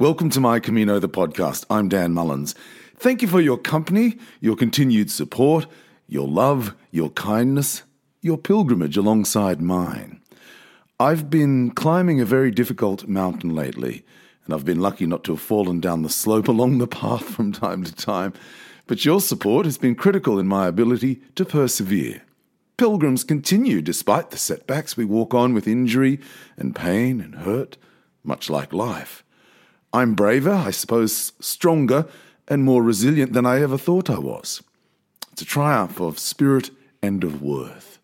Welcome to My Camino, the podcast. I'm Dan Mullins. Thank you for your company, your continued support, your love, your kindness, your pilgrimage alongside mine. I've been climbing a very difficult mountain lately, and I've been lucky not to have fallen down the slope along the path from time to time. But your support has been critical in my ability to persevere. Pilgrims continue despite the setbacks. We walk on with injury and pain and hurt, much like life. I'm braver, I suppose stronger, and more resilient than I ever thought I was. It's a triumph of spirit and of worth.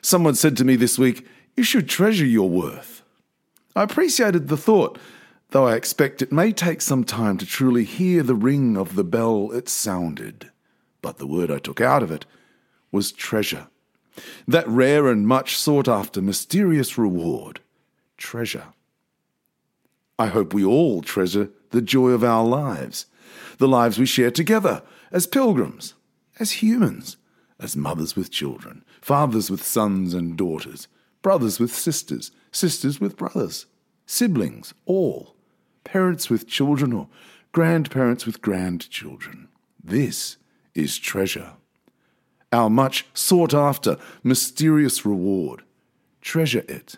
Someone said to me this week, You should treasure your worth. I appreciated the thought, though I expect it may take some time to truly hear the ring of the bell it sounded. But the word I took out of it was treasure. That rare and much sought after mysterious reward, treasure. I hope we all treasure the joy of our lives, the lives we share together as pilgrims, as humans, as mothers with children, fathers with sons and daughters, brothers with sisters, sisters with brothers, siblings, all, parents with children or grandparents with grandchildren. This is treasure our much sought after, mysterious reward. Treasure it.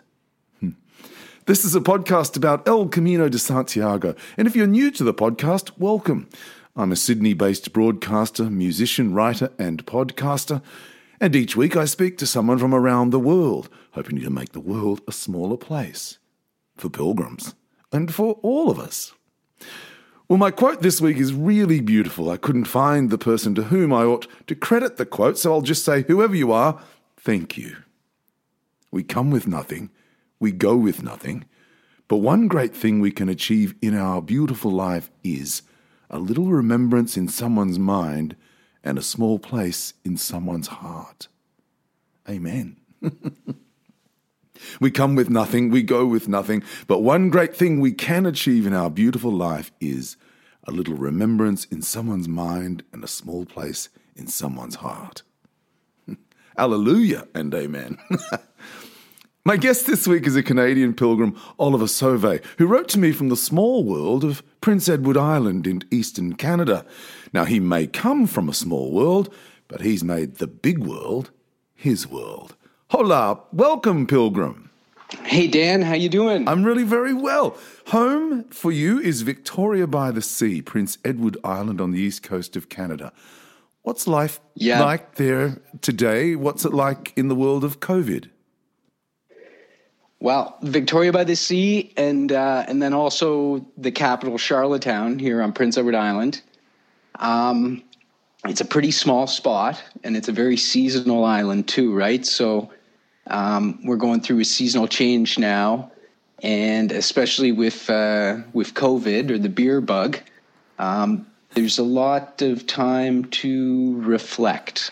This is a podcast about El Camino de Santiago, and if you're new to the podcast, welcome. I'm a Sydney based broadcaster, musician, writer, and podcaster, and each week I speak to someone from around the world, hoping to make the world a smaller place. For pilgrims, and for all of us. Well, my quote this week is really beautiful. I couldn't find the person to whom I ought to credit the quote, so I'll just say, whoever you are, thank you. We come with nothing, we go with nothing, but one great thing we can achieve in our beautiful life is a little remembrance in someone's mind and a small place in someone's heart. Amen. We come with nothing, we go with nothing, but one great thing we can achieve in our beautiful life is a little remembrance in someone's mind and a small place in someone's heart. Alleluia and amen. My guest this week is a Canadian pilgrim, Oliver Sauve, who wrote to me from the small world of Prince Edward Island in eastern Canada. Now, he may come from a small world, but he's made the big world his world. Hola, welcome, pilgrim. Hey Dan, how you doing? I'm really very well. Home for you is Victoria by the Sea, Prince Edward Island on the east coast of Canada. What's life yeah. like there today? What's it like in the world of COVID? Well, Victoria by the Sea, and uh, and then also the capital Charlottetown here on Prince Edward Island. Um, it's a pretty small spot, and it's a very seasonal island too, right? So um, we're going through a seasonal change now, and especially with uh, with COVID or the beer bug, um, there's a lot of time to reflect.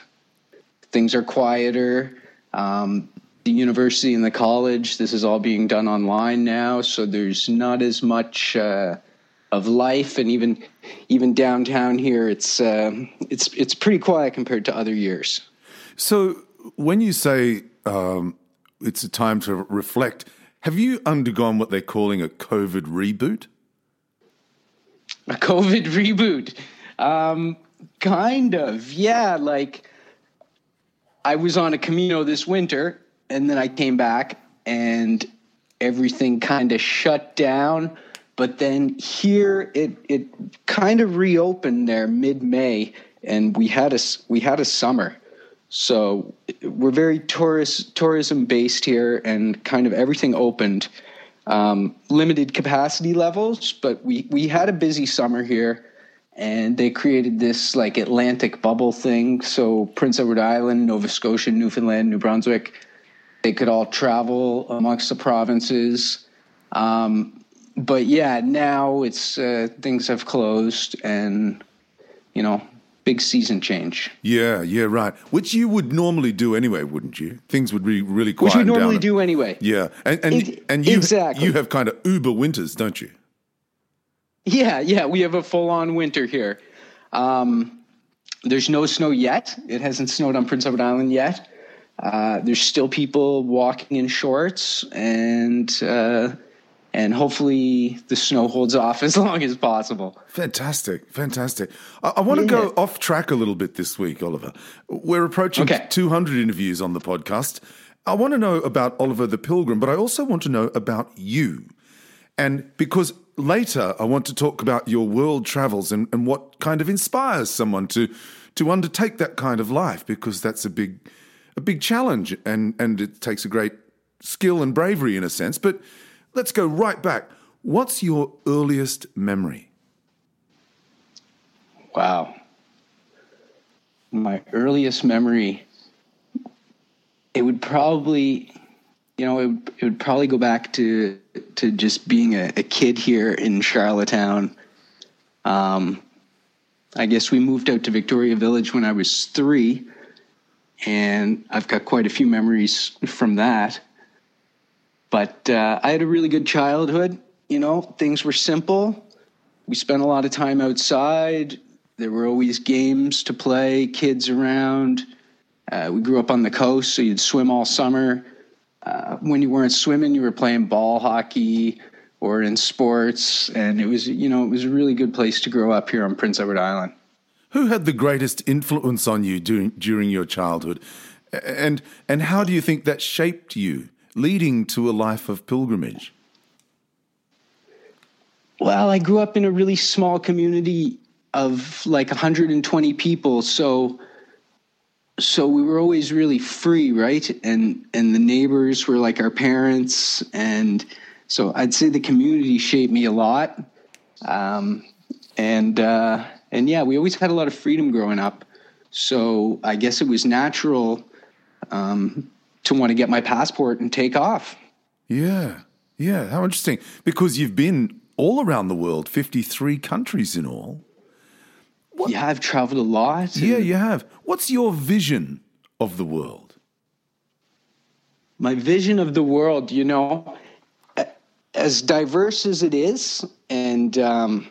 Things are quieter. Um, the university and the college, this is all being done online now, so there's not as much uh, of life, and even even downtown here, it's uh, it's it's pretty quiet compared to other years. So when you say um, it's a time to reflect. Have you undergone what they're calling a COVID reboot? A COVID reboot? Um, kind of, yeah. Like, I was on a Camino this winter, and then I came back, and everything kind of shut down. But then here, it it kind of reopened there mid May, and we had a we had a summer so we're very tourist tourism based here, and kind of everything opened. Um, limited capacity levels, but we we had a busy summer here, and they created this like Atlantic bubble thing. So Prince Edward Island, Nova Scotia, Newfoundland, New Brunswick, they could all travel amongst the provinces. Um, but yeah, now it's uh, things have closed, and you know big season change. Yeah, yeah, right. Which you would normally do anyway, wouldn't you? Things would be really quiet. Which we normally down. do anyway. Yeah, and and, it, and you exactly. you have kind of uber winters, don't you? Yeah, yeah, we have a full on winter here. Um, there's no snow yet. It hasn't snowed on Prince Edward Island yet. Uh, there's still people walking in shorts and uh, and hopefully the snow holds off as long as possible. Fantastic, fantastic. I, I want to go off track a little bit this week, Oliver. We're approaching Okay. 200 interviews on the podcast. I want to know about Oliver the Pilgrim, but I also want to know about you. And because later I want to talk about your world travels and, and what kind of inspires someone to to undertake that kind of life, because that's a big a big challenge and, and it takes a great skill and bravery in a sense. But let's go right back. What's your earliest memory? Wow. My earliest memory, it would probably, you know, it would, it would probably go back to to just being a, a kid here in Charlottetown. Um, I guess we moved out to Victoria Village when I was three, and I've got quite a few memories from that. But uh, I had a really good childhood. You know, things were simple. We spent a lot of time outside. There were always games to play, kids around. Uh, we grew up on the coast, so you'd swim all summer. Uh, when you weren't swimming, you were playing ball hockey or in sports, and it was you know it was a really good place to grow up here on Prince Edward Island. Who had the greatest influence on you during during your childhood, and and how do you think that shaped you, leading to a life of pilgrimage? Well, I grew up in a really small community of like 120 people, so so we were always really free, right? And and the neighbors were like our parents, and so I'd say the community shaped me a lot. Um, and uh, and yeah, we always had a lot of freedom growing up. So I guess it was natural um, to want to get my passport and take off. Yeah, yeah. How interesting! Because you've been all around the world, fifty three countries in all. Yeah, I've traveled a lot. Yeah, you have. What's your vision of the world? my vision of the world, you know, as diverse as it is, and um,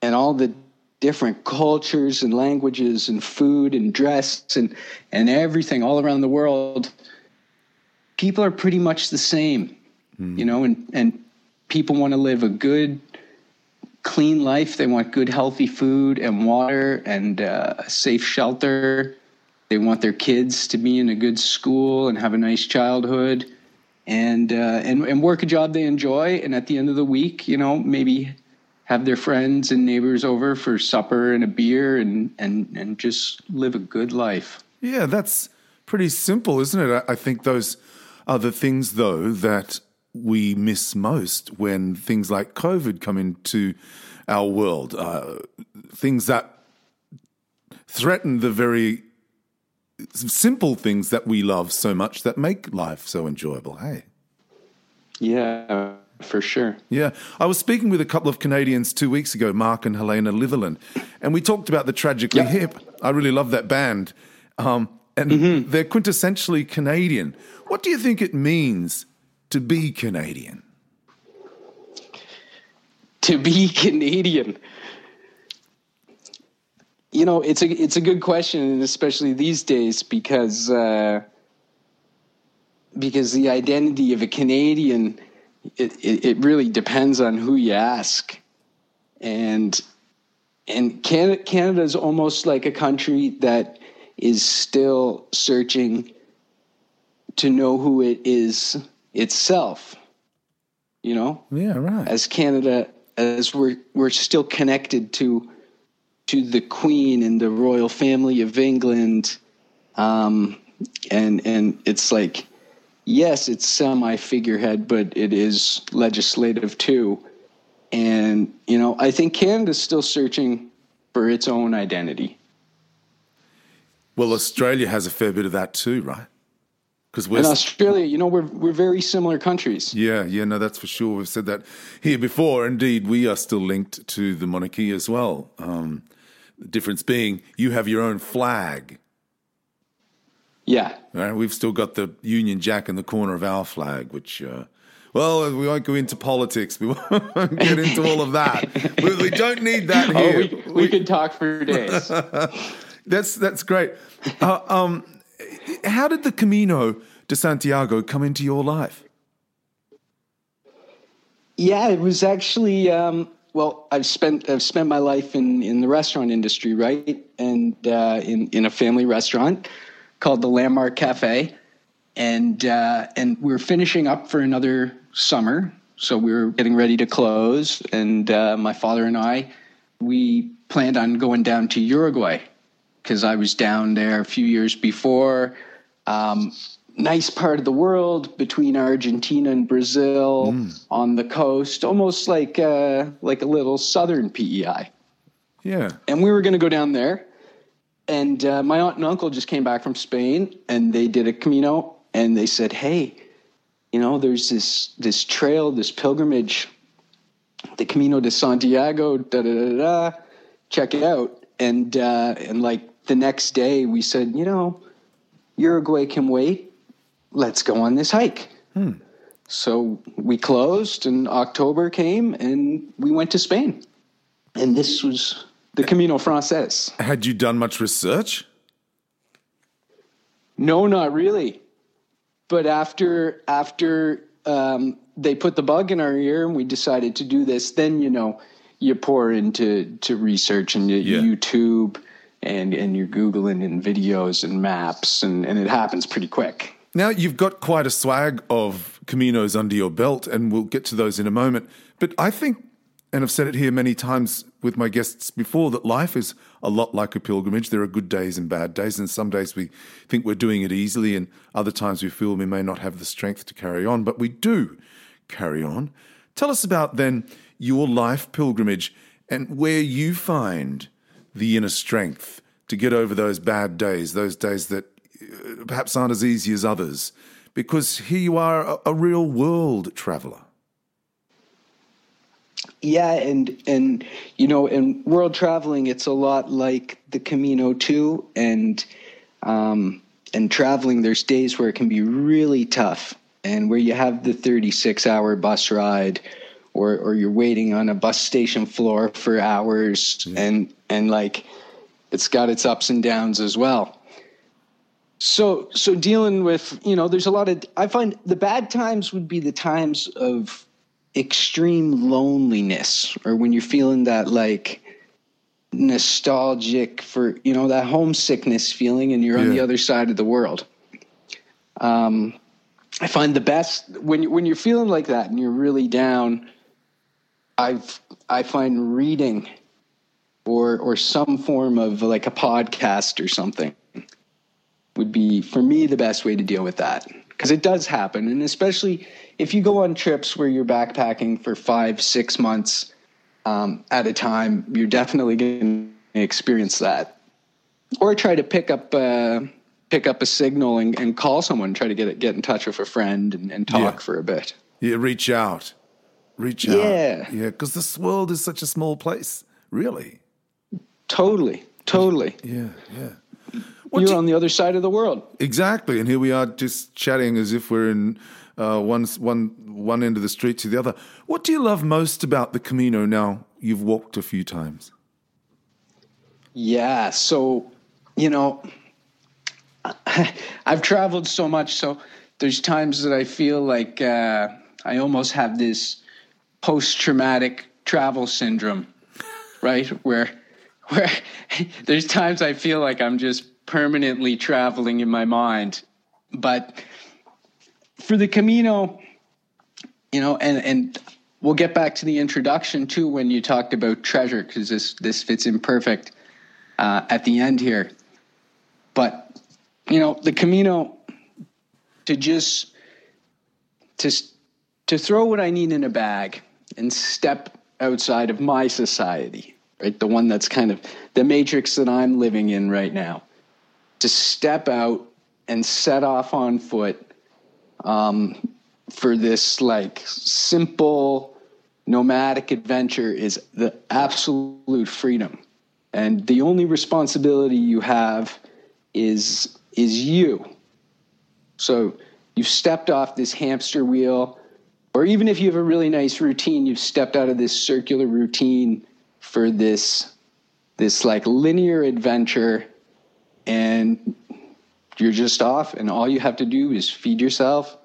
and all the different cultures and languages and food and dress and and everything all around the world, people are pretty much the same, you know, and and people want to live a good clean life. They want good, healthy food and water and uh, a safe shelter. They want their kids to be in a good school and have a nice childhood, and uh, and and work a job they enjoy. And at the end of the week, you know, maybe have their friends and neighbors over for supper and a beer, and and and just live a good life. Yeah, that's pretty simple, isn't it? I I think those are the things, though, that we miss most when things like COVID come into our world. Uh, things that threaten the very simple things that we love so much that make life so enjoyable. Hey. Yeah, for sure. Yeah, I was speaking with a couple of Canadians two weeks ago, Mark and Helena Litherland, and we talked about the Tragically Yeah. Hip. I really love that band, um, and they're quintessentially Canadian. What do you think it means to be Canadian? to be Canadian? You know, it's a it's a good question, and especially these days because uh, because the identity of a Canadian it, it, it really depends on who you ask, and and Canada Canada is almost like a country that is still searching to know who it is itself. You know, Yeah, right. as Canada, as we're we're still connected to to the Queen and the royal family of England, um, and and it's like, yes, it's semi figurehead, but it is legislative too, and you know I think Canada's still searching for its own identity. Well, Australia has a fair bit of that too, right? Because we're And Australia, you know, we're we're very similar countries. Yeah, yeah, no, that's for sure. We've said that here before. Indeed, we are still linked to the monarchy as well. Um, the difference being you have your own flag. Yeah, Right? We've still got the Union Jack in the corner of our flag, which, uh, well, we won't go into politics. We won't get into all of that. we, we don't need that oh, here. we, we could talk for days. That's that's great. Uh, um, how did the Camino de Santiago come into your life? Yeah, it was actually. Um, well, I've spent I've spent my life in in the restaurant industry, right, and uh, in in a family restaurant called the Landmark Cafe, and uh, and we're finishing up for another summer, so we were getting ready to close, and uh, my father and I, we planned on going down to Uruguay because I was down there a few years before. Um, nice part of the world between Argentina and Brazil mm. on the coast, almost like uh, like a little southern PEI. Yeah. And we were going to go down there, and uh, my aunt and uncle just came back from Spain, and they did a Camino, and they said, "Hey, you know, there's this this trail, this pilgrimage, the Camino de Santiago. Da da da da. Check it out." And uh, and like the next day, we said, you know. Uruguay can wait let's go on this hike. Hmm. So we closed, and October came, and we went to Spain. And this was the Camino Frances. Had you done much research? No, not really. But after after um, they put the bug in our ear and we decided to do this, then you know you pour into to research and yeah. YouTube and and you're googling and videos and maps and and it happens pretty quick. Now, you've got quite a swag of Caminos under your belt, and we'll get to those in a moment. But I think, and I've said it here many times with my guests before, that life is a lot like a pilgrimage. There are good days and bad days, and some days we think we're doing it easily, and other times we feel we may not have the strength to carry on, but we do carry on. Tell us about then your life pilgrimage and where you find the inner strength to get over those bad days, those days that uh, perhaps aren't as easy as others, because here you are, a, real world traveler. Yeah, and and you know, in world traveling, it's a lot like the Camino too, and um, and traveling. There's days where it can be really tough, and where you have the 36 hour bus ride, or or you're waiting on a bus station floor for hours, mm. and and like it's got its ups and downs as well. So so dealing with you know there's a lot of I find the bad times would be the times of extreme loneliness or when you're feeling that like nostalgic for you know that homesickness feeling and you're yeah. on the other side of the world. Um, I find the best when when you're feeling like that and you're really down. I've I find reading or or some form of like a podcast or something would be for me the best way to deal with that because it does happen and especially if you go on trips where you're backpacking for five six months um, at a time you're definitely going to experience that. Or try to pick up uh, pick up a signal and, and, call someone try to get get in touch with a friend and, and talk yeah. for a bit. Yeah reach out. Reach out. Yeah. Yeah because this world is such a small place really. Totally totally. Yeah yeah. What You're you, on the other side of the world. Exactly, and here we are just chatting as if we're in uh, one one one end of the street to the other. What do you love most about the Camino? Now you've walked a few times. Yeah, so you know, I've traveled so much, so there's times that I feel like uh, I almost have this post-traumatic travel syndrome, right? Where where there's times I feel like I'm just permanently traveling in my mind. But for the Camino, you know, and and we'll get back to the introduction too when you talked about treasure because this this fits in perfect uh, at the end here. But you know, the Camino to just to to throw what I need in a bag and step outside of my society, right? The one that's kind of the matrix that I'm living in right now to step out and set off on foot um, for this like simple nomadic adventure is the absolute freedom. And the only responsibility you have is is you. So you've stepped off this hamster wheel or even if you have a really nice routine you've stepped out of this circular routine for this this like linear adventure. And you're just off and all you have to do is feed yourself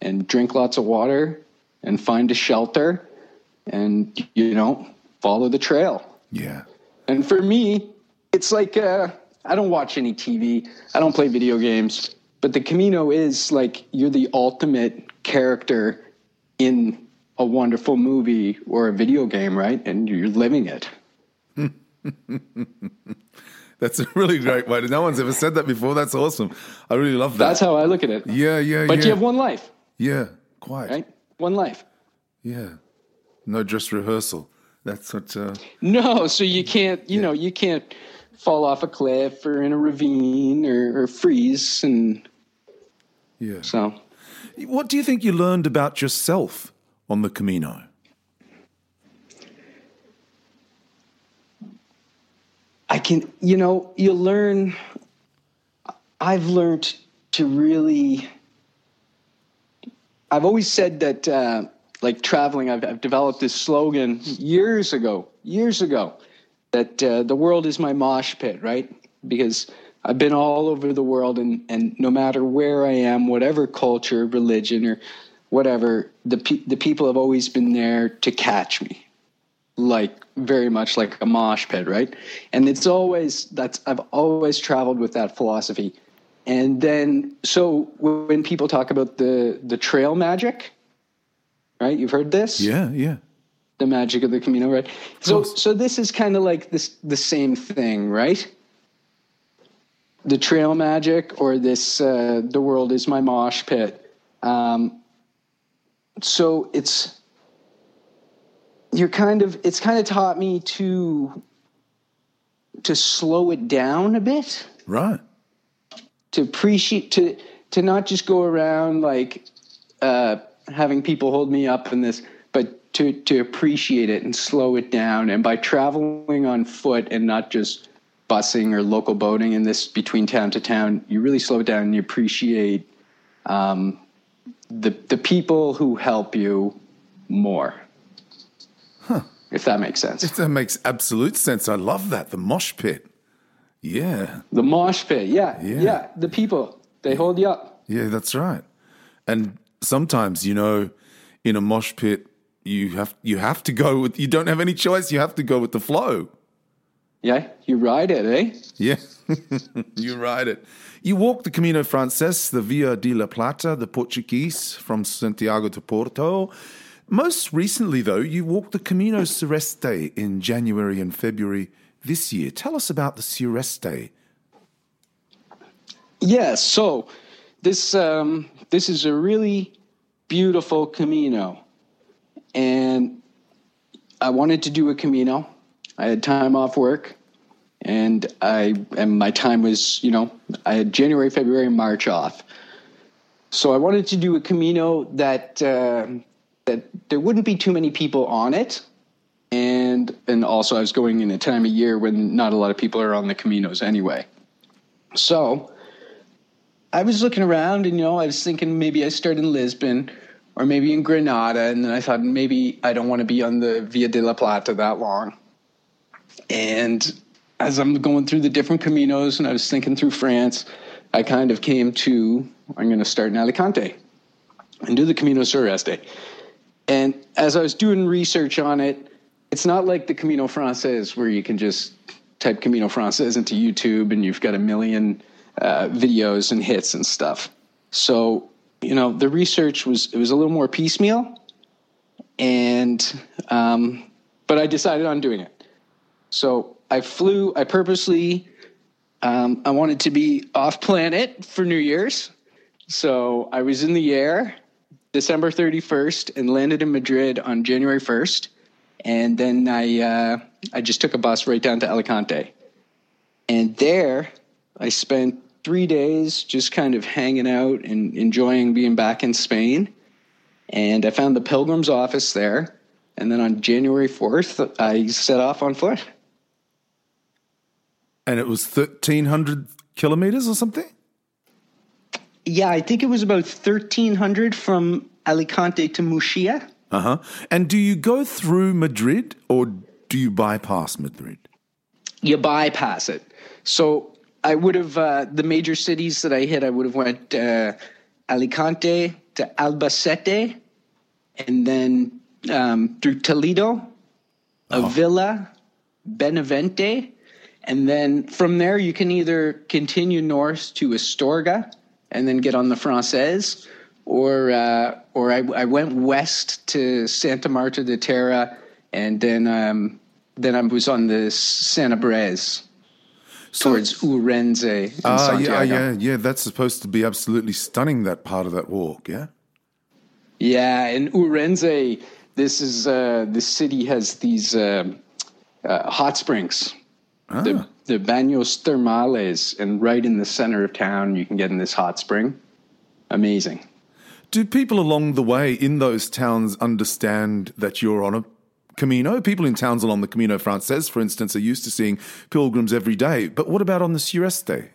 and drink lots of water and find a shelter and you know follow the trail. Yeah. And for me, it's like uh, I don't watch any TV. I don't play video games. But the Camino is like you're the ultimate character in a wonderful movie or a video game, right? And you're living it. That's a really great way. No one's ever said that before. That's awesome. I really love that. That's how I look at it. yeah, yeah, But yeah. you have one life, yeah, quite. right? One life. Yeah. No dress rehearsal. That's what. Uh, No, so you can't, you know, you can't fall off a cliff or in a ravine or, or freeze. And yeah. so What do you think you learned about yourself on the Camino? I can, you know, you learn. I've learned to really. I've always said that, uh, like traveling, I've, I've developed this slogan years ago, years ago, that uh, the world is my mosh pit, right? Because I've been all over the world, and, and no matter where I am, whatever culture, religion, or whatever, the pe- the people have always been there to catch me like very much like a mosh pit, right? And it's always that's I've always traveled with that philosophy. And then so when people talk about the the trail magic, right? You've heard this? Yeah, yeah. The magic of the Camino, right? So so this is kind of like this the same thing, right? The trail magic or this uh, the world is my mosh pit. Um, so it's you're kind of it's kind of taught me to to slow it down a bit. Right. to appreciate to to not just go around like uh having people hold me up in this but to to appreciate it and slow it down. And by traveling on foot and not just busing or local boating in this between town to town you really slow it down and you appreciate um the the people who help you more if that makes sense If That makes absolute sense. I love that. The mosh pit. Yeah. The mosh pit, yeah, Yeah. yeah, The people they hold you up. Yeah, that's right. And sometimes, you know, in a mosh pit, you have you have to go with you don't have any choice, you have to go with the flow. Yeah, you ride it, eh? Yeah. you ride it. You walk the Camino Frances, the Via de la Plata, the Portuguese from Santiago to Porto. Most recently, though, you walked the Camino Sureste in January and February this year. Tell us about the Sureste. Yeah. So this um, this is a really beautiful Camino, and I wanted to do a Camino. I had time off work, and I and my time was you know I had January, February, March off. So I wanted to do a Camino that uh, that there wouldn't be too many people on it, and and also I was going in a time of year when not a lot of people are on the Caminos anyway. So I was looking around and, you know, I was thinking maybe I start in Lisbon or maybe in Granada. And then I thought maybe I don't want to be on the Via de la Plata that long. And as I'm going through the different caminos and I was thinking through France, I kind of came to I'm going to start in Alicante and do the Camino Sureste. And as I was doing research on it, it's not like the Camino Frances where you can just type Camino Frances into YouTube and you've got a million uh, videos and hits and stuff. So, you know, the research was it was a little more piecemeal, and um, but I decided on doing it. So I flew. I purposely um, I wanted to be off planet for New Year's, so I was in the air December 31st and landed in Madrid on January 1st, and then I uh, I just took a bus right down to Alicante, and there I spent three days just kind of hanging out and enjoying being back in Spain. And I found the Pilgrim's office there. And then on January 4th, I set off on foot. And it was 1,300 kilometers or something? Yeah, I think it was about 1,300 from Alicante to Muxia. Uh huh. And do you go through Madrid or do you bypass Madrid? You bypass it. So I would have, uh, the major cities that I hit, I would have went uh, Alicante to Albacete and then um, through Toledo, Avila, Benavente. and then from there you can either continue north to Astorga and then get on the Francaise, or uh, or I, I went west to Santa Marta de Tera, and then um, then I was on the Sanabrés towards Ourense and Ah, Santiago. yeah, yeah, yeah. That's supposed to be absolutely stunning. That part of that walk, yeah. Yeah, in Ourense, this is uh, the city has these um uh, hot springs, the the Baños Termales, and right in the center of town, you can get in this hot spring. Amazing. Do people along the way in those towns understand that you're on a Camino? People in towns along the Camino Frances, for instance, are used to seeing pilgrims every day. But what about on the Sureste?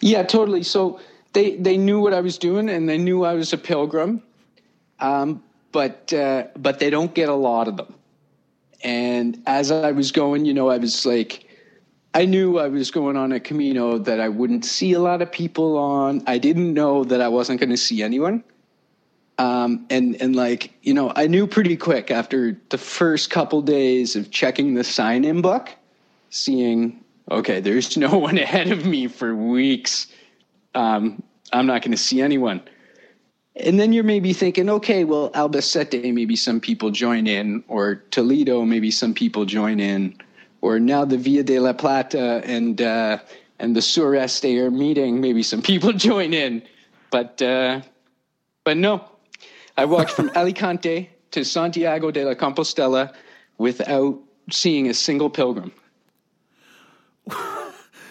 Yeah, totally. So they they knew what I was doing, and they knew I was a pilgrim, um, but uh, but they don't get a lot of them. And as I was going, you know, I was like, I knew I was going on a Camino that I wouldn't see a lot of people on. I didn't know that I wasn't going to see anyone. Um, and and like you know, I knew pretty quick after the first couple days of checking the sign in book, seeing okay, there's no one ahead of me for weeks. Um, I'm not going to see anyone. And then you're maybe thinking, okay, well, Albacete, maybe some people join in, or Toledo, maybe some people join in, or now the Via de la Plata and uh, and the Sureste are meeting, maybe some people join in, but uh, but no, I walked from Alicante to Santiago de la Compostela without seeing a single pilgrim.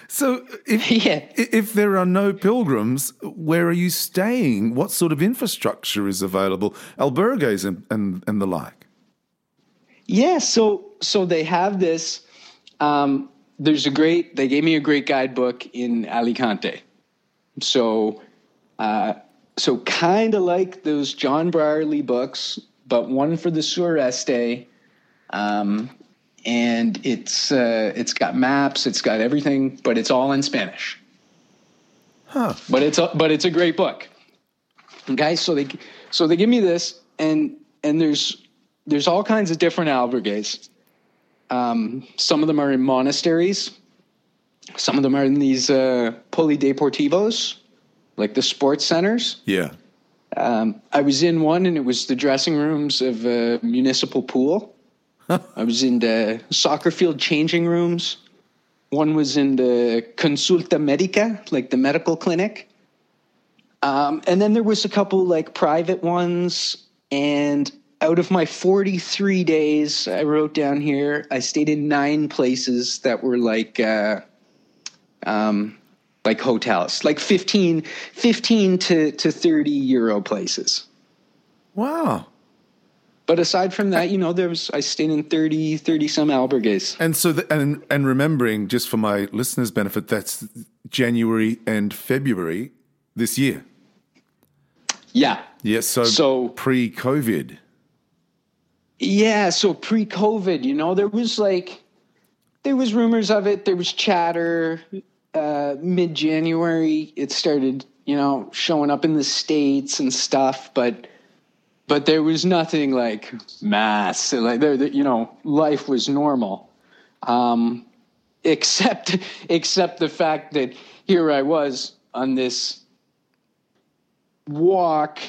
So, if, Yeah. if there are no pilgrims, where are you staying? What sort of infrastructure is available? Albergues and, and, and the like. Yeah, so so they have this. Um, there's a great. They gave me a great guidebook in Alicante. So, uh, so kind of like those John Brierley books, but one for the Sureste. Um, and it's uh, it's got maps, it's got everything, but it's all in Spanish. Huh. But it's a, but it's a great book, guys. So they so they give me this, and and there's there's all kinds of different albergues. Um, some of them are in monasteries. Some of them are in these uh, polideportivos, like the sports centers. Yeah. Um, I was in one, and it was the dressing rooms of a municipal pool. I was in the soccer field changing rooms. One was in the consulta medica, like the medical clinic. Um, and then there was a couple like private ones. And out of my 43 days, I wrote down here, I stayed in nine places that were like, uh, um, like hotels, like 15, 15 to, to 30 euro places. Wow. But aside from that, you know, there was I stayed in 30, 30 some albergues. And so, the, and and remembering, just for my listeners' benefit, that's January and February this year. Yeah. Yes. so, So- pre-COVID. Yeah, so pre-COVID, you know, there was like there was rumors of it, there was chatter uh mid-January it started, you know, showing up in the states and stuff, but but there was nothing like mass like there you know, life was normal. Um except except the fact that here I was on this walk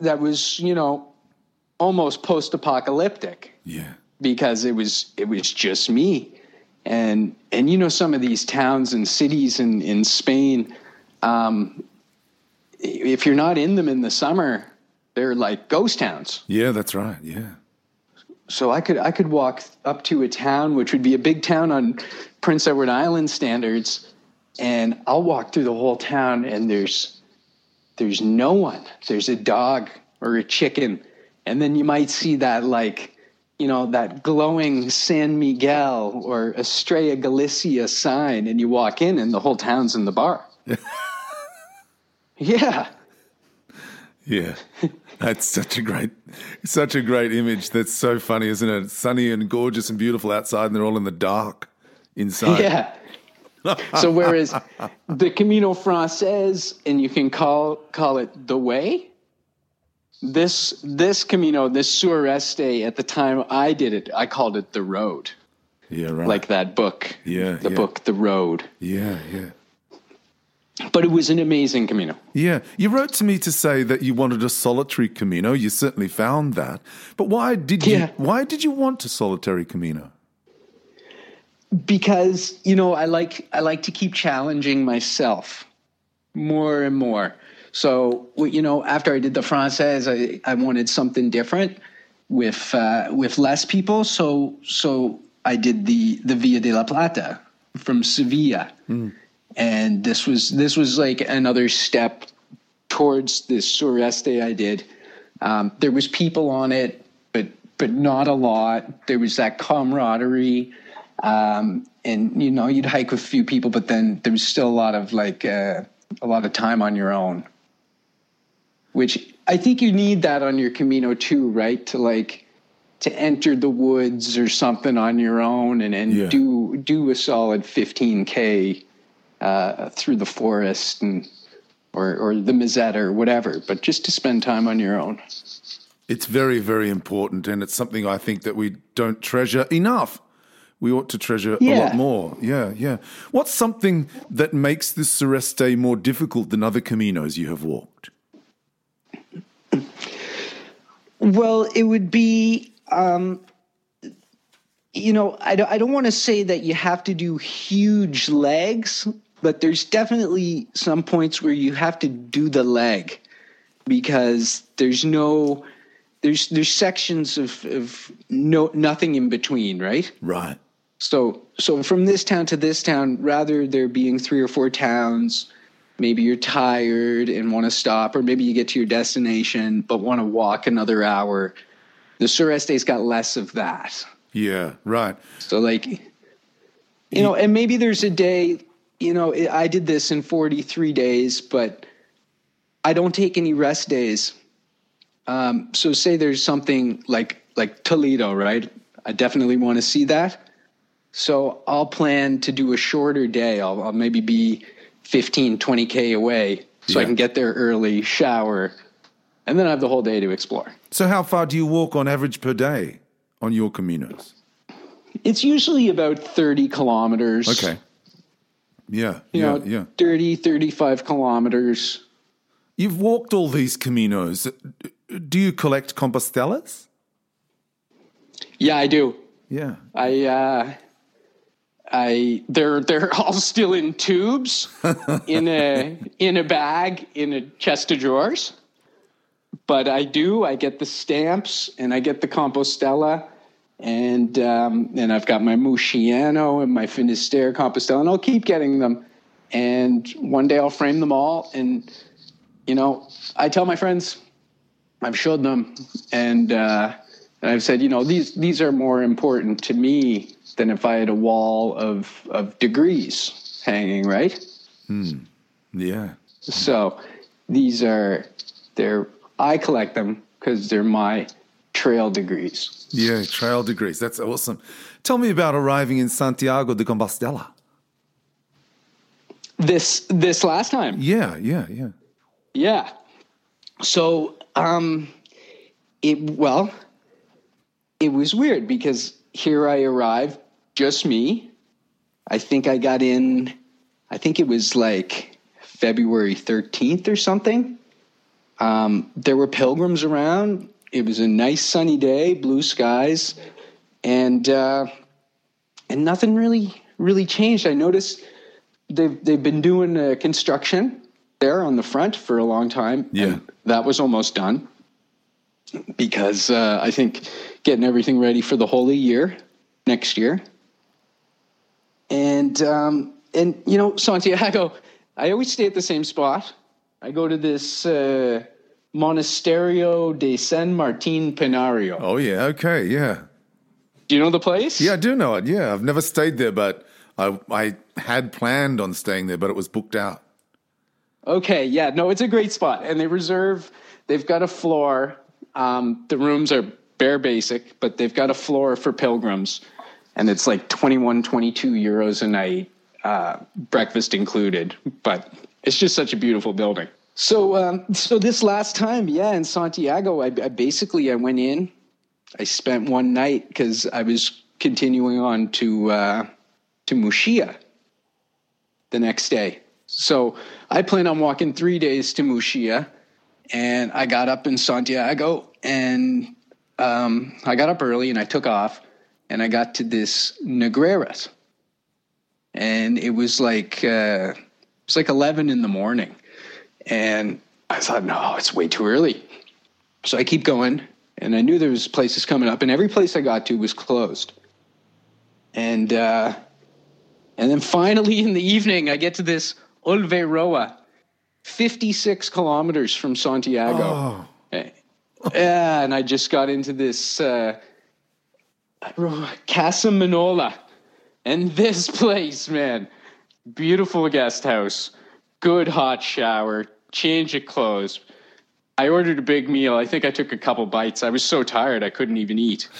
that was, you know, almost post-apocalyptic Yeah. because it was it was just me and and you know some of these towns and cities in in Spain um if you're not in them in the summer they're like ghost towns Yeah, that's right. Yeah. so I could I could walk up to a town which would be a big town on Prince Edward Island standards and I'll walk through the whole town and there's there's no one there's a dog or a chicken and then you might see that like you know that glowing San Miguel or Estrella Galicia sign and you walk in and the whole town's in the bar yeah Yeah. That's such a great, such a great image. That's so funny, isn't it? It's sunny and gorgeous and beautiful outside, and they're all in the dark inside. Yeah. so whereas the Camino Frances, and you can call call it the way, this this Camino, this Sureste, at the time I did it, I called it the road, Yeah, right. like that book. Yeah, the yeah. book, The Road. yeah, yeah. But it was an amazing Camino. Yeah, you wrote to me to say that you wanted a solitary Camino. You certainly found that. But why did you? Yeah. Why did you want a solitary Camino? because you know I like I like to keep challenging myself more and more. So you know, after I did the Francaise, I, I wanted something different with uh, with less people. So so I did the the Via de la Plata from Sevilla, and this was this was like another step towards this Sureste I did. Um, there was people on it, but but not a lot. There was that camaraderie, um, and you know you'd hike with a few people, but then there was still a lot of like uh, a lot of time on your own, which I think you need that on your Camino too, right? To like to enter the woods or something on your own and, and Yeah. do do a solid 15k uh, through the forest and or or the Meseta or whatever, but just to spend time on your own. It's very, very important, and it's something I think that we don't treasure enough. We ought to treasure a lot more. Yeah, yeah. What's something that makes this Sureste more difficult than other Caminos you have walked? Well, it would be, um, you know, I don't, I don't want to say that you have to do huge legs, but there's definitely some points where you have to do the leg because there's no, there's there's sections of of no nothing in between, right? Right. So so from this town to this town, rather there being three or four towns, maybe you're tired and want to stop, or maybe you get to your destination but want to walk another hour. The Sureste's got less of that. Yeah, right. So like, you know, and maybe there's a day, you know, I did this in 43 days, but I don't take any rest days. Um, so say there's something like like Toledo, right? I definitely want to see that. So I'll plan to do a shorter day. I'll, I'll maybe be 15, 20K away so I can get there early, shower, and then I have the whole day to explore. So, how far do you walk on average per day on your Caminos? It's usually about 30 kilometers. Okay. Yeah, you yeah, know, yeah. 30, 35 kilometers. You've walked all these Caminos. Do you collect Compostelas? Yeah, I do. Yeah. I, uh, I, they're, they're all still in tubes in a, in a bag, in a chest of drawers. But I do, I get the stamps and I get the Compostela and, um, and I've got my Muxiana and my Finisterre Compostela and I'll keep getting them. And one day I'll frame them all. And, you know, I tell my friends, I've showed them, and uh, and I've said, you know, these these are more important to me than if I had a wall of of degrees hanging, right? Hmm. Yeah. So these are they're I collect them because they're my trail degrees. Yeah, trail degrees. That's awesome. Tell me about arriving in Santiago de Compostela. This this last time, Yeah, yeah, yeah. Yeah. So, um, it well, it was weird because here I arrived, just me. I think I got in. I think it was like February thirteenth or something. Um, there were pilgrims around. It was a nice sunny day, blue skies, and uh, and nothing really really changed. I noticed they've they've been doing uh, construction there on the front for a long time. Yeah. that was almost done because uh, I think getting everything ready for the Holy Year next year. And um, and you know Santiago, I always stay at the same spot. I go to this uh, Monasterio de San Martin Pinario. Oh, yeah. Okay. Yeah. Do you know the place? Yeah, I do know it. Yeah. I've never stayed there, but I, I had planned on staying there, but it was booked out. Okay, yeah, no, it's a great spot, and they reserve. They've got a floor. Um, the rooms are bare basic, but they've got a floor for pilgrims, and it's like 21, 22 euros a night, uh, breakfast included. But it's just such a beautiful building. So, um, so this last time, yeah, in Santiago, I, I basically I went in. I spent one night because I was continuing on to uh, to Muxía the next day. So I plan on walking three days to Muxía, and I got up in Santiago, and um, I got up early, and I took off, and I got to this Negreras, and it was like uh, it was like eleven in the morning, and I thought, no, it's way too early. So I keep going, and I knew there was places coming up, and every place I got to was closed. And uh, and then finally in the evening, I get to this Olveiroa, 56 kilometers from Santiago. Oh. Yeah, and I just got into this uh, Casa Manola. And this place, man, beautiful guest house, good hot shower, change of clothes. I ordered a big meal. I think I took a couple bites. I was so tired I couldn't even eat.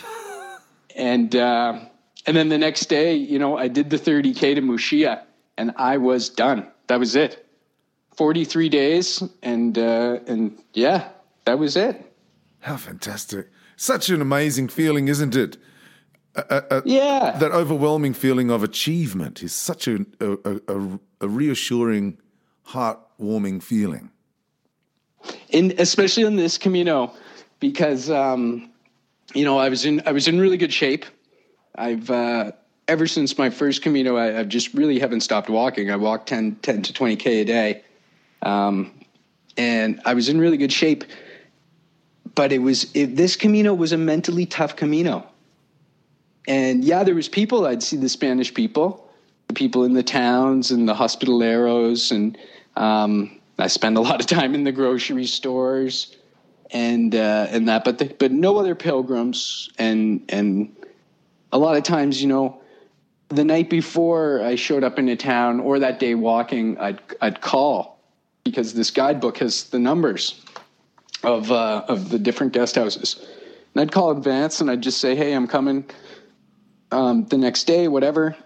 And uh, and then the next day, you know, I did the 30k to Muxía, and I was done. That was it. 43 days, and uh, and yeah, that was it. How fantastic! Such an amazing feeling, isn't it? A, a, yeah, that overwhelming feeling of achievement is such a, a, a reassuring, heartwarming feeling. In especially in this Camino, because um, you know I was in I was in really good shape. I've uh, ever since my first Camino, I, have just really haven't stopped walking. I walk 10, 10 to 20K a day. Um, and I was in really good shape. But it was, it, this Camino was a mentally tough Camino. And yeah, there was people, I'd see the Spanish people, the people in the towns and the hospitaleros. And um, I spend a lot of time in the grocery stores and, uh, and that, but, the, but no other pilgrims and, and, a lot of times, you know, the night before I showed up in a town or that day walking, I'd I'd call because this guidebook has the numbers of uh, of the different guest houses. And I'd call advance and I'd just say, "Hey, I'm coming um, the next day, whatever.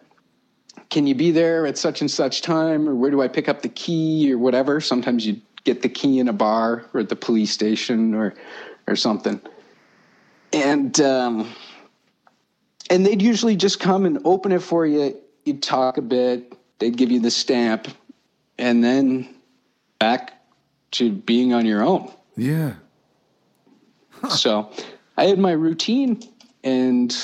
Can you be there at such and such time, or where do I pick up the key, or whatever?" Sometimes you get the key in a bar or at the police station or or something. And um, and they'd usually just come and open it for you. You'd talk a bit, they'd give you the stamp, and then back to being on your own. Yeah. Huh. So I had my routine, and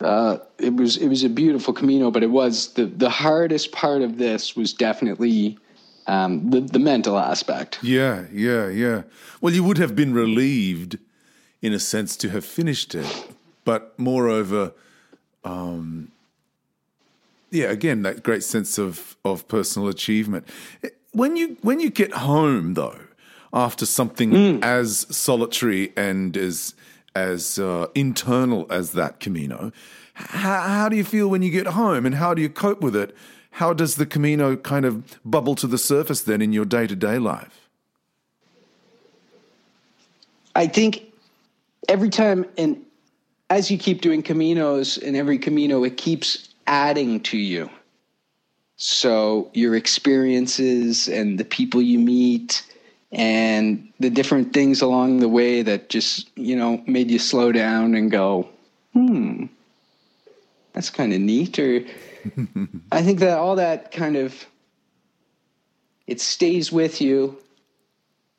uh, it was it was a beautiful Camino. But it was the the hardest part of this was definitely um, the the mental aspect. Yeah, yeah, yeah. Well, you would have been relieved, in a sense, to have finished it but moreover, um, yeah, again, that great sense of of personal achievement. When you when you get home though, after something mm. as solitary and as as uh, internal as that Camino, how, how do you feel when you get home, and how do you cope with it? How does the Camino kind of bubble to the surface then in your day to day life? I think every time, and as you keep doing caminos in every camino it keeps adding to you so your experiences and the people you meet and the different things along the way that just you know made you slow down and go hmm that's kind of neat or i think that all that kind of it stays with you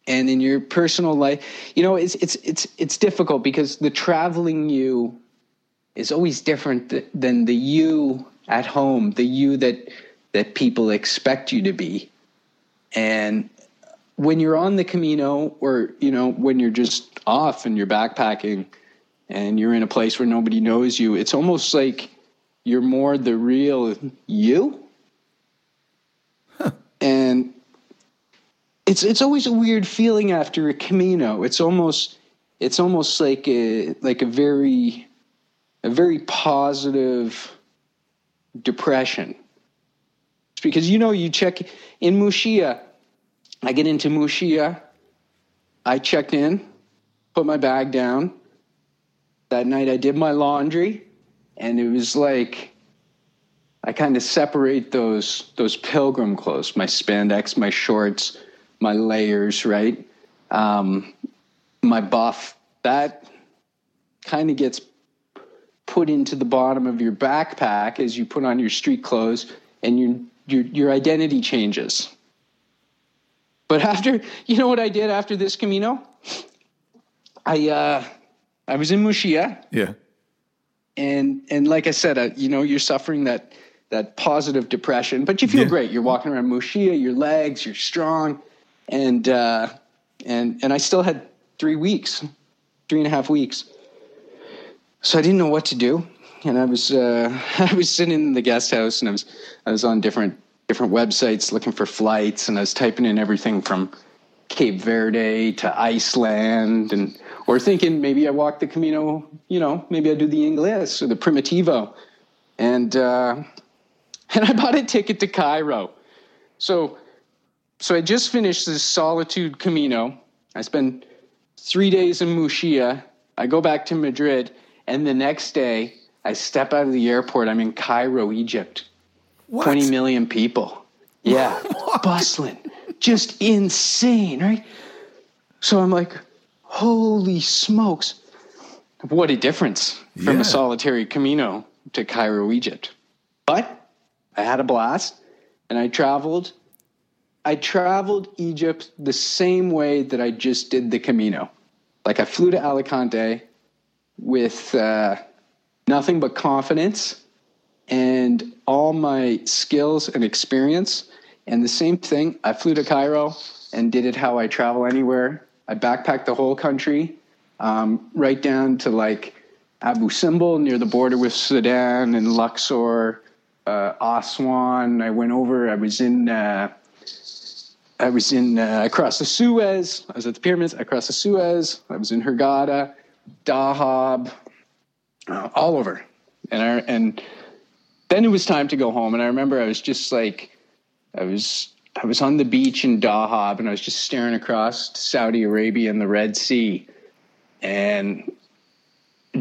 and in your personal life. You know it's it's it's it's difficult because the traveling you is always different th- than the you at home the you that that people expect you to be. And when you're on the camino or you know when you're just off and you're backpacking and you're in a place where nobody knows you it's almost like you're more the real you huh. and it's it's always a weird feeling after a Camino. It's almost it's almost like a like a very a very positive depression. It's because you know you check in Muxía. I get into Muxía. I checked in, put my bag down. That night I did my laundry, and it was like I kind of separate those those pilgrim clothes, my spandex, my shorts my layers, right? Um, my buff, that kind of gets put into the bottom of your backpack as you put on your street clothes and your your your identity changes. But after, you know what I did after this Camino? I uh I was in Muxía. Yeah. and and like I said, uh, you know, you're suffering that that positive depression, but you feel Yeah. great. You're walking around Muxía, your legs, you're strong, and uh, and and I still had three weeks, three and a half weeks. So I didn't know what to do, and I was uh, I was sitting in the guest house, and I was I was on different different websites looking for flights, and I was typing in everything from Cape Verde to Iceland, and or thinking maybe I walk the Camino, you know, maybe I do the Ingles or the Primitivo, and uh, and I bought a ticket to Cairo. So so I just finished this Solitude Camino. I spend three days in Muxía. I go back to Madrid, and the next day I step out of the airport. I'm in Cairo, Egypt. What? 20 million people. Yeah. Bustling. Just insane, right? So I'm like, holy smokes. What a difference from Yeah. a solitary Camino to Cairo, Egypt. But I had a blast and I traveled. I traveled Egypt the same way that I just did the Camino. Like I flew to Alicante with uh, nothing but confidence and all my skills and experience. And the same thing, I flew to Cairo and did it how I travel anywhere. I backpacked the whole country, um, right down to like Abu Simbel near the border with Sudan and Luxor, uh, Aswan. I went over. I was in. Uh, I was in uh, across the Suez. I was at the pyramids. Across the Suez. I was in Hurghada, Dahab, uh, all over. And I, and then it was time to go home. And I remember I was just like, I was I was on the beach in Dahab, and I was just staring across Saudi Arabia and the Red Sea, and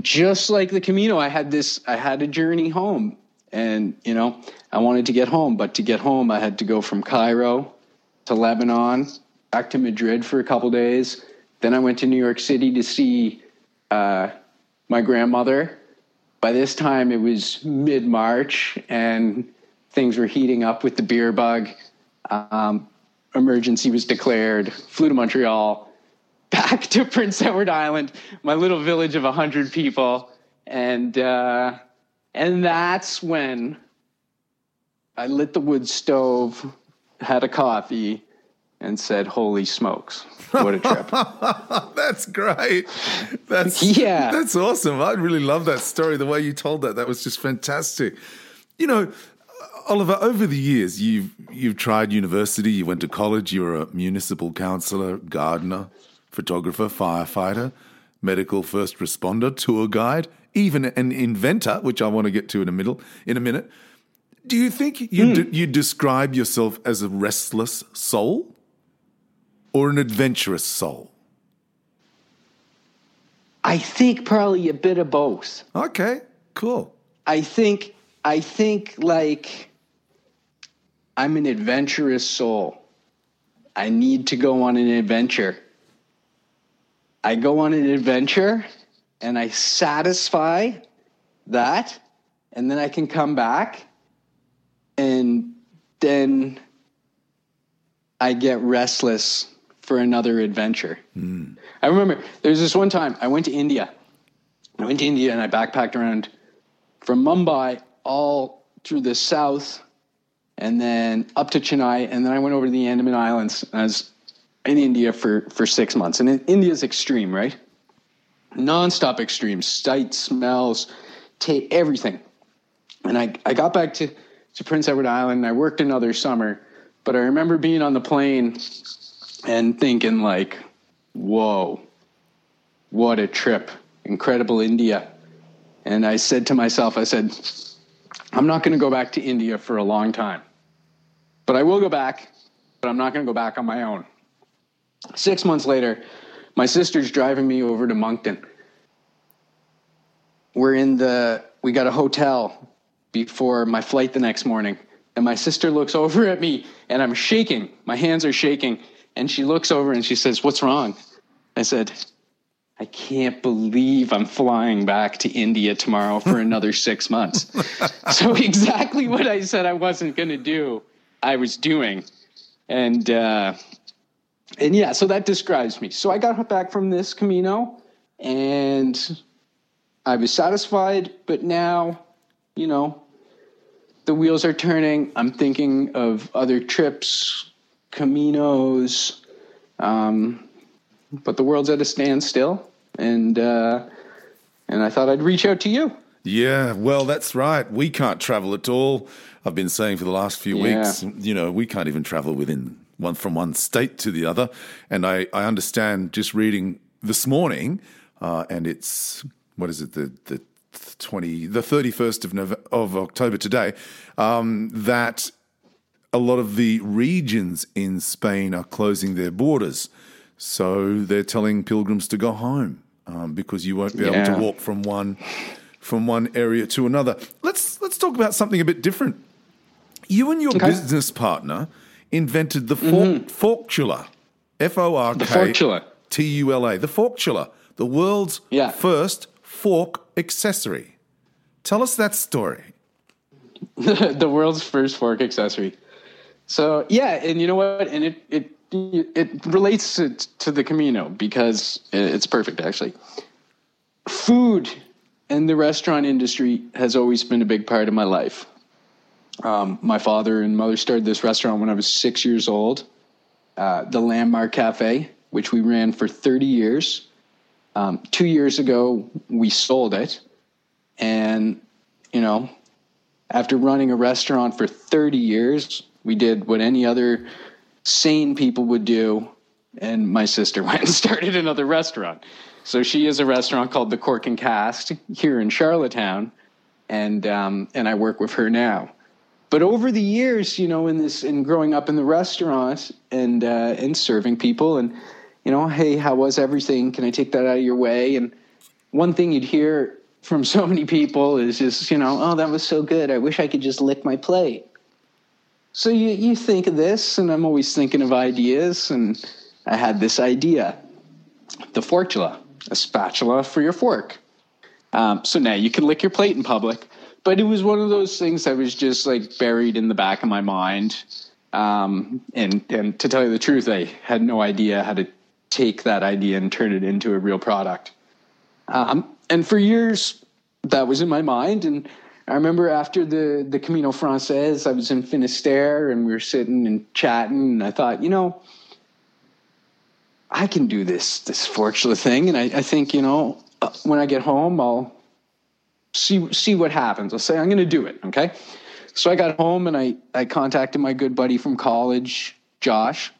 just like the Camino, I had this I had a journey home, and you know I wanted to get home, but to get home I had to go from Cairo to Lebanon, back to Madrid for a couple days. Then I went to New York City to see uh, my grandmother. By this time, it was mid March, and things were heating up with the beer bug. Um, emergency was declared. Flew to Montreal, back to Prince Edward Island, my little village of hundred people, and uh, and that's when I lit the wood stove, had a coffee, and said, "Holy smokes, what a trip!" That's great. That's Yeah. That's awesome. I really love that story. The way you told that, that was just fantastic. You know, Oliver, over the years, you've you've tried university. You went to college. You were a municipal councillor, gardener, photographer, firefighter, medical first responder, tour guide, even an inventor, which I want to get to in a middle in a minute. Do you think you hmm. d- you describe yourself as a restless soul or an adventurous soul? I think probably a bit of both. Okay, cool. I think I think like I'm an adventurous soul. I need to go on an adventure. I go on an adventure and I satisfy that and then I can come back and then I get restless for another adventure. Hmm. I remember there was this one time I went to India. I went to India and I backpacked around from Mumbai all through the south and then up to Chennai. And then I went over to the Andaman Islands. I was in India for, for six months. And India's extreme, right? Nonstop extreme, sight, smells, ta everything. And I, I got back to, to Prince Edward Island and I worked another summer. But I remember being on the plane and thinking, like, whoa, what a trip. Incredible India. And I said to myself, I said, I'm not going to go back to India for a long time. But I will go back, but I'm not going to go back on my own. Six months later, my sister's driving me over to Moncton. We're in the, we got a hotel before my flight the next morning. And my sister looks over at me and I'm shaking. My hands are shaking. And she looks over and she says, What's wrong? I said, I can't believe I'm flying back to India tomorrow for another six months. so, exactly what I said I wasn't going to do, I was doing. And, uh, and yeah, so that describes me. So, I got back from this Camino and I was satisfied, but now, you know, the wheels are turning. I'm thinking of other trips, Caminos, um, but the world's at a standstill, and uh, and I thought I'd reach out to you. Yeah, well, that's right. We can't travel at all. I've been saying for the last few yeah. weeks, you know, we can't even travel within one from one state to the other. And I, I understand just reading this morning, uh, and it's what is it the the 20, the 31st of, November, of October today, um, that a lot of the regions in Spain are closing their borders. So they're telling pilgrims to go home um, because you won't be yeah. able to walk from one from one area to another. Let's let's talk about something a bit different. You and your okay. business partner invented the fork, mm-hmm. Forktula, F O R K T U L A, the Forktula, the world's yeah. first fork accessory. Tell us that story. the world's first fork accessory. So yeah, and you know what? And it it it relates to, to the Camino because it's perfect actually. Food and the restaurant industry has always been a big part of my life. Um, my father and mother started this restaurant when I was six years old, uh, the Landmark Cafe, which we ran for 30 years. Um, two years ago, we sold it. And, you know, after running a restaurant for 30 years, we did what any other sane people would do. And my sister went and started another restaurant. So she has a restaurant called the Cork and Cast here in Charlottetown. And, um, and I work with her now. But over the years, you know, in this, in growing up in the restaurant and, uh, and serving people and, you know, hey, how was everything? Can I take that out of your way? And one thing you'd hear from so many people is just, you know, oh, that was so good. I wish I could just lick my plate. So you, you think of this, and I'm always thinking of ideas, and I had this idea the Forktula, a spatula for your fork. Um, so now you can lick your plate in public. But it was one of those things that was just like buried in the back of my mind. Um, and, and to tell you the truth, I had no idea how to take that idea and turn it into a real product. Um, and for years, that was in my mind. And I remember after the, the Camino Frances, I was in Finisterre and we were sitting and chatting. And I thought, you know, I can do this, this Forktula thing. And I, I think, you know, uh, when I get home, I'll see, see what happens. I'll say, I'm going to do it. Okay. So I got home and I, I contacted my good buddy from college, Josh,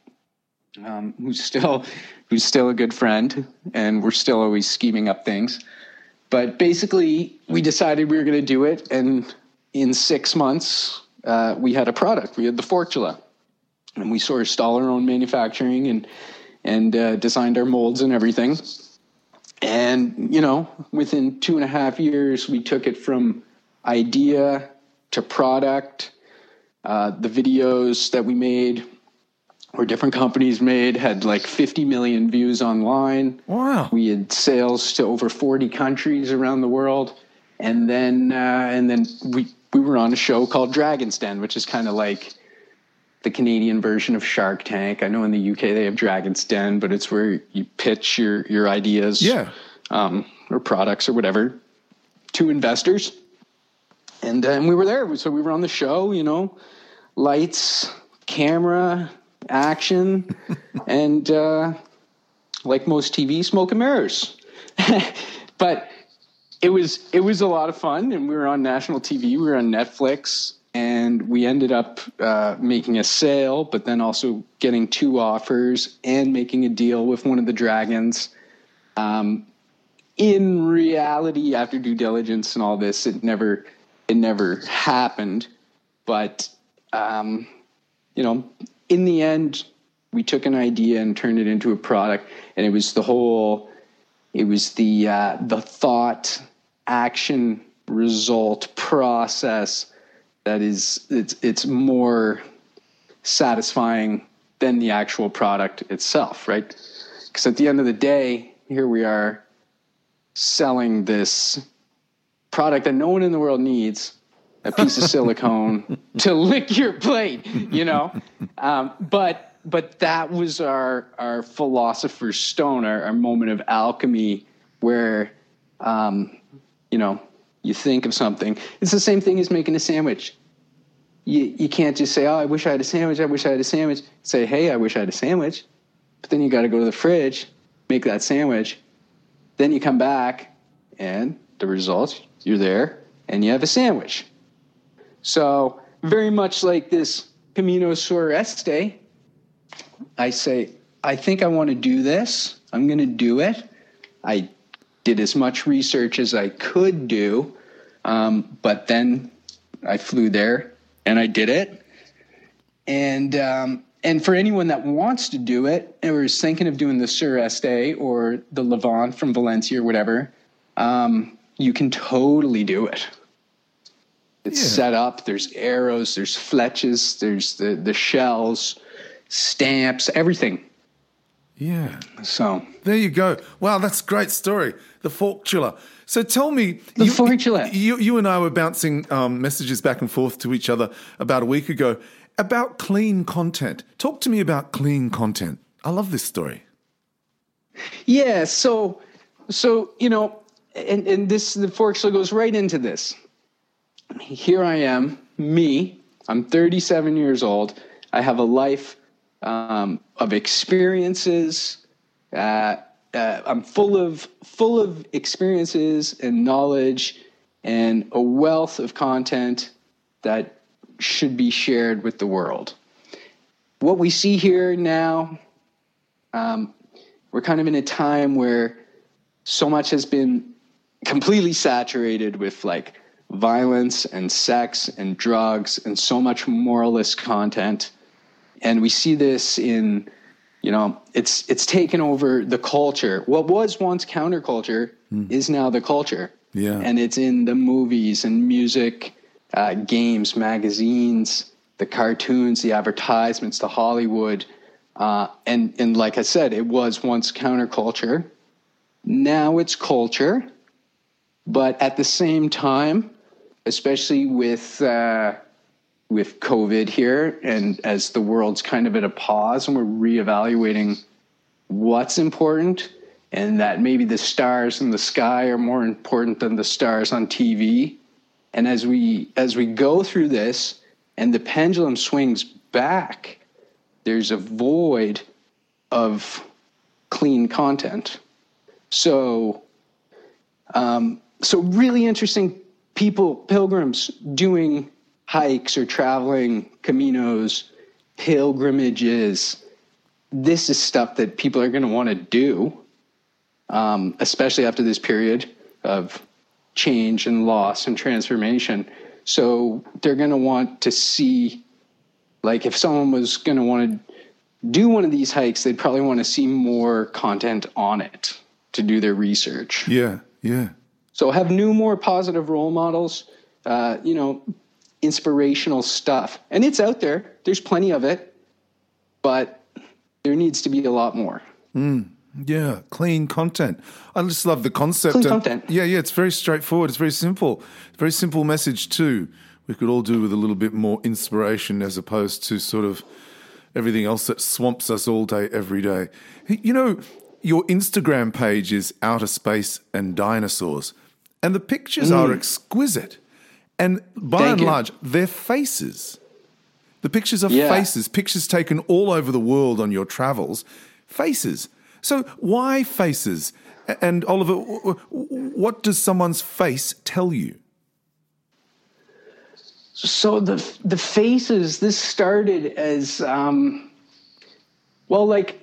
um, who's still who's still a good friend, and we're still always scheming up things. But basically, we decided we were going to do it, and in six months, uh, we had a product. We had the Forktula, and we sourced all our own manufacturing and and uh, designed our molds and everything. And you know, within two and a half years, we took it from idea to product. Uh, the videos that we made or different companies made had like 50 million views online. Wow. We had sales to over 40 countries around the world. And then, uh, and then we, we were on a show called Dragon's Den, which is kind of like the Canadian version of Shark Tank. I know in the UK they have Dragon's Den, but it's where you pitch your, your ideas, yeah. um, or products or whatever to investors. And then we were there. So we were on the show, you know, lights, camera, action, and uh, like most TV, smoke and mirrors. but it was it was a lot of fun, and we were on national TV. We were on Netflix, and we ended up uh, making a sale, but then also getting two offers and making a deal with one of the dragons. Um, in reality, after due diligence and all this, it never it never happened. But um, you know, in the end, we took an idea and turned it into a product, and it was the whole, it was the uh, the thought, action, result process that is it's it's more satisfying than the actual product itself, right? Because at the end of the day, here we are selling this product that no one in the world needs a piece of silicone to lick your plate, you know? Um, but but that was our our philosopher's stone, our, our moment of alchemy, where um, you know you think of something. It's the same thing as making a sandwich. You you can't just say, "Oh, I wish I had a sandwich. I wish I had a sandwich." Say, "Hey, I wish I had a sandwich," but then you got to go to the fridge, make that sandwich. Then you come back, and the result, you're there, and you have a sandwich. So very much like this Camino Sur Este, I say, I think I want to do this. I'm going to do it. I did as much research as I could do, um, but then I flew there and I did it. And um, and for anyone that wants to do it or is thinking of doing the Sur Este or the Levant from Valencia or whatever, um, you can totally do it. It's yeah. set up. There's arrows. There's fletches. There's the the shells stamps, everything. Yeah. So there you go. Wow, that's a great story. The Forktula. So tell me, the you, Forktula. You, you and I were bouncing um, messages back and forth to each other about a week ago about clean content. Talk to me about clean content. I love this story. Yeah. So, so you know, and and this the Forktula goes right into this. Here I am, me. I'm 37 years old. I have a life um, of experiences. Uh, uh, I'm full of full of experiences and knowledge and a wealth of content that should be shared with the world. What we see here now, um, we're kind of in a time where so much has been completely saturated with like violence and sex and drugs and so much moralist content. And we see this in you know it's it's taken over the culture. What was once counterculture mm. is now the culture. Yeah. And it's in the movies and music uh, games magazines the cartoons the advertisements the hollywood. Uh, and and like i said it was once counterculture. Now it's culture. But at the same time especially with uh, with COVID here, and as the world's kind of at a pause and we're reevaluating what's important, and that maybe the stars in the sky are more important than the stars on TV. And as we as we go through this, and the pendulum swings back, there's a void of clean content. So, um, so really interesting people, pilgrims doing hikes or traveling caminos, pilgrimages. This is stuff that people are going to want to do, um, especially after this period of change and loss and transformation. So they're going to want to see, like, if someone was going to want to do one of these hikes, they'd probably want to see more content on it to do their research. Yeah, yeah. So have new, more positive role models. Uh, you know, inspirational stuff. And it's out there, there's plenty of it, but there needs to be a lot more. Mm, yeah, clean content. I just love the concept. Clean content. Yeah, yeah, it's very straightforward. It's very simple. Very simple message, too. We could all do with a little bit more inspiration as opposed to sort of everything else that swamps us all day, every day. You know, your Instagram page is outer space and dinosaurs, and the pictures mm. are exquisite. And by Thank and you. large, they're faces. The pictures are yeah. faces, pictures taken all over the world on your travels, faces. So why faces? And Oliver, what does someone's face tell you? So the the faces. This started as um, well, like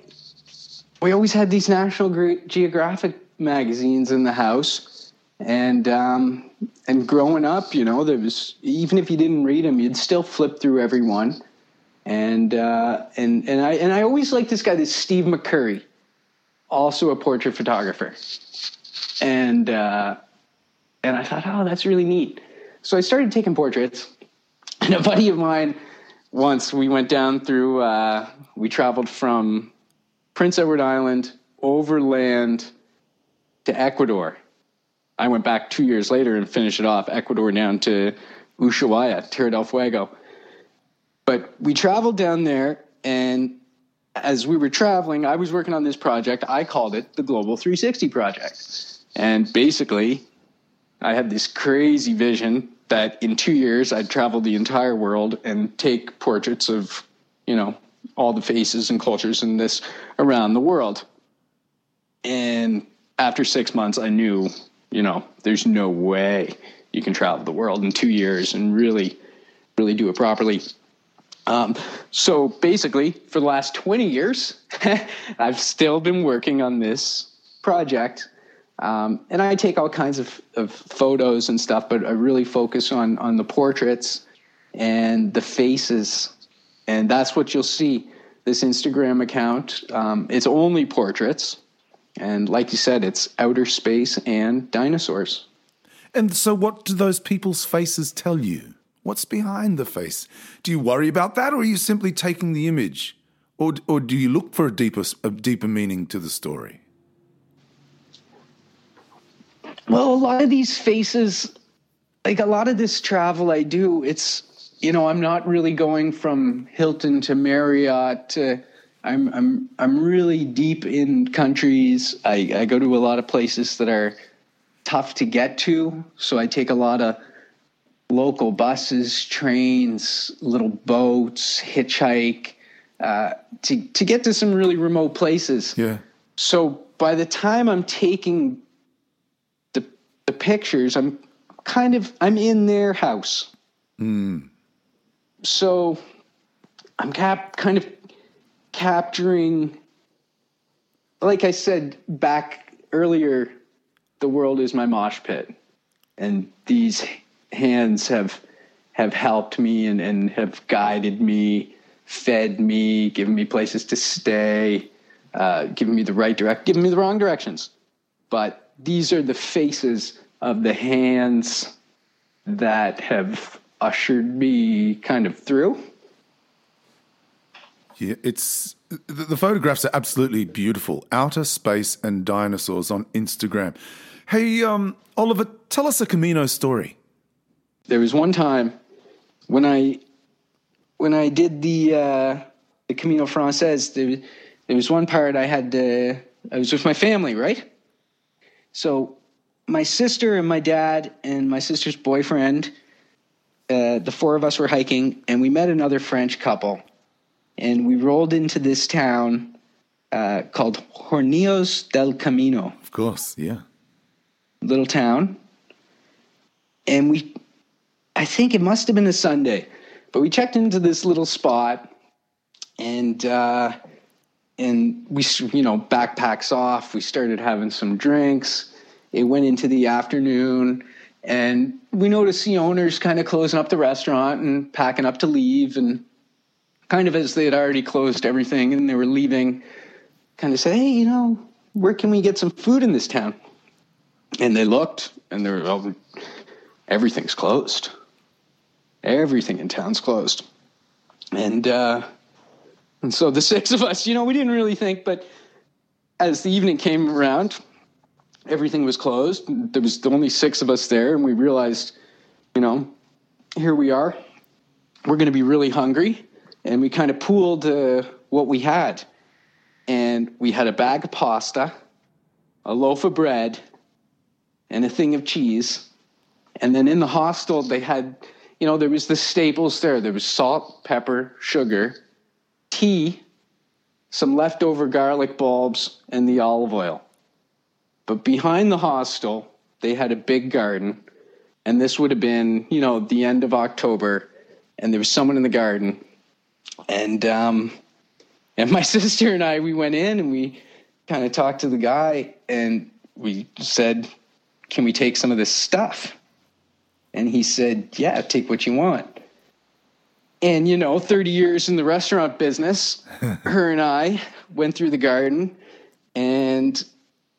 we always had these National Geographic magazines in the house, and um, and growing up, you know, there was even if you didn't read them, you'd still flip through every one. And uh, and and I and I always liked this guy, this Steve McCurry, also a portrait photographer. And uh, and I thought, oh, that's really neat. So I started taking portraits, and a buddy of mine once we went down through. Uh, we traveled from Prince Edward Island overland to Ecuador. I went back two years later and finished it off Ecuador down to Ushuaia, Tierra del Fuego. But we traveled down there, and as we were traveling, I was working on this project. I called it the Global 360 Project. And basically, I had this crazy vision that in two years I'd travel the entire world and take portraits of, you know, all the faces and cultures in this around the world. And after six months, I knew, you know, there's no way you can travel the world in two years and really, really do it properly. Um, so basically, for the last 20 years, I've still been working on this project. Um, and I take all kinds of, of photos and stuff, but I really focus on, on the portraits and the faces. And that's what you'll see. This Instagram account, um, it's only portraits. And like you said, it's outer space and dinosaurs. And so, what do those people's faces tell you? What's behind the face? Do you worry about that, or are you simply taking the image? Or, or do you look for a deeper, a deeper meaning to the story? Well, a lot of these faces, like a lot of this travel I do, it's, you know, I'm not really going from Hilton to Marriott to I'm I'm I'm really deep in countries. I, I go to a lot of places that are tough to get to, so I take a lot of local buses, trains, little boats, hitchhike uh, to to get to some really remote places. Yeah. So by the time I'm taking the the pictures, I'm kind of I'm in their house. Mm. So I'm cap kind of capturing like I said back earlier, the world is my mosh pit. And these hands have have helped me and, and have guided me, fed me, given me places to stay, uh, given me the right direct, given me the wrong directions. But these are the faces of the hands that have ushered me kind of through. Yeah, it's the, photographs are absolutely beautiful. Outer space and dinosaurs on Instagram. Hey, um, Oliver, tell us a Camino story. There was one time when I when I did the uh, the Camino Frances. There, there was one part I had to. I was with my family, right? So my sister and my dad and my sister's boyfriend. Uh, the four of us were hiking, and we met another French couple and we rolled into this town uh, called Hornillos del Camino. Of course, yeah. Little town. And we, I think it must have been a Sunday, but we checked into this little spot and, uh, and we, you know, backpacks off. We started having some drinks. It went into the afternoon and we noticed the owners kind of closing up the restaurant and packing up to leave. And kind of as they had already closed everything and they were leaving, kind of said, Hey, you know, where can we get some food in this town? And they looked and they were, well, everything's closed. Everything in town's closed. And, uh, and so the six of us, you know, we didn't really think, but as the evening came around, everything was closed. There was only six of us there, and we realized, you know, here we are. We're going to be really hungry and we kind of pooled uh, what we had. And we had a bag of pasta, a loaf of bread, and a thing of cheese. And then in the hostel, they had, you know, there was the staples there. There was salt, pepper, sugar, tea, some leftover garlic bulbs, and the olive oil. But behind the hostel, they had a big garden. And this would have been, you know, the end of October. And there was someone in the garden and um, and my sister and I we went in and we kind of talked to the guy and we said, "Can we take some of this stuff?" And he said, "Yeah, take what you want." And you know, 30 years in the restaurant business, her and I went through the garden and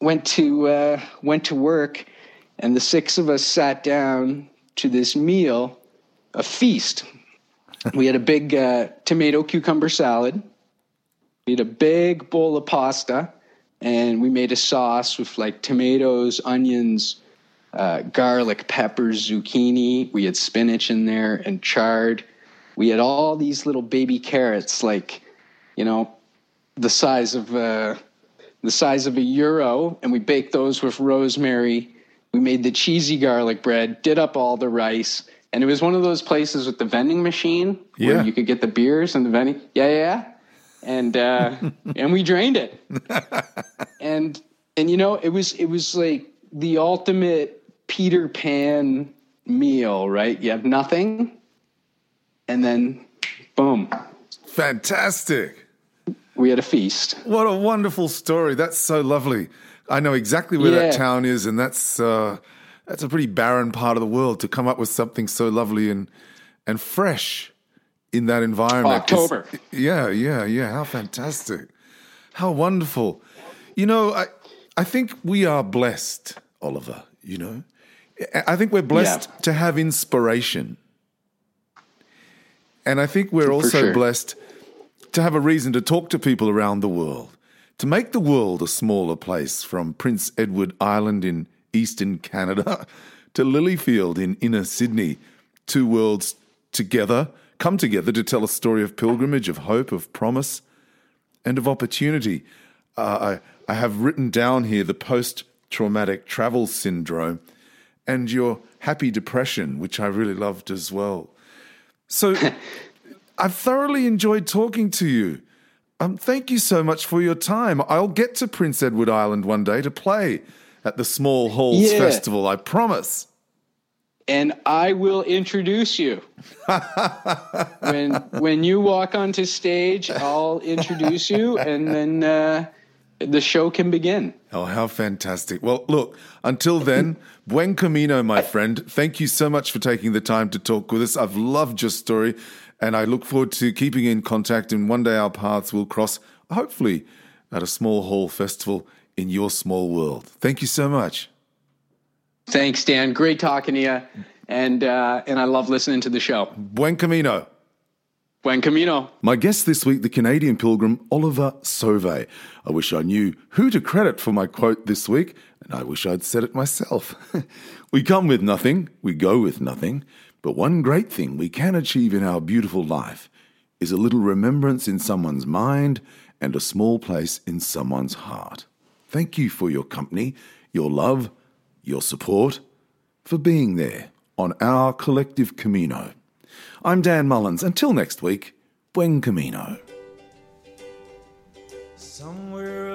went to uh, went to work, and the six of us sat down to this meal, a feast we had a big uh, tomato cucumber salad. We had a big bowl of pasta, and we made a sauce with like tomatoes, onions, uh, garlic, peppers, zucchini. We had spinach in there and chard. We had all these little baby carrots, like you know, the size of uh, the size of a euro, and we baked those with rosemary. We made the cheesy garlic bread, did up all the rice, and it was one of those places with the vending machine Yeah. where you could get the beers and the vending. Yeah, yeah, yeah. And uh, and we drained it, and and you know it was it was like the ultimate Peter Pan meal, right? You have nothing, and then boom, Fantastic. we had a feast. What a wonderful story. That's so lovely. I know exactly where that town is, and that's uh, that's a pretty barren part of the world to come up with something so lovely and and fresh in that environment. It's- October. yeah, yeah, yeah. How fantastic. How wonderful. You know, I I think we are blessed, Oliver, you know. I- think we're blessed Yeah. to have inspiration. And I think we're also sure. blessed to have a reason to talk to people around the world, to make the world a smaller place from Prince Edward Island in eastern Canada to Lilyfield in inner Sydney. Two worlds together, come together to tell a story of pilgrimage, of hope, of promise, and of opportunity. Uh, I, I have written down here the post traumatic travel syndrome and your happy depression, which I really loved as well. So I've thoroughly enjoyed talking to you. Um, thank you so much for your time. I'll get to Prince Edward Island one day to play at the Small Halls Yeah. Festival, I promise. and I will introduce you. when when you walk onto stage, I'll introduce you, and then uh, the show can begin. Oh, how fantastic. Well, look, until then, buen camino, my friend. Thank you so much for taking the time to talk with us. I've loved your story, and I look forward to keeping in contact. And one day our paths will cross, hopefully, at a small hall festival in your small world. Thank you so much. Thanks, Dan. Great talking to you, and uh, and I love listening to the show. Buen camino. Buen camino. My guest this week, the Canadian pilgrim Oliver Sauve. I wish I knew who to credit for my quote this week, and I wish I'd said it myself. we come with nothing, we go with nothing, but one great thing we can achieve in our beautiful life is a little remembrance in someone's mind and a small place in someone's heart. Thank you for your company, your love, your support, for being there on our collective Camino. I'm Dan Mullins. Until next week, buen camino. Somewhere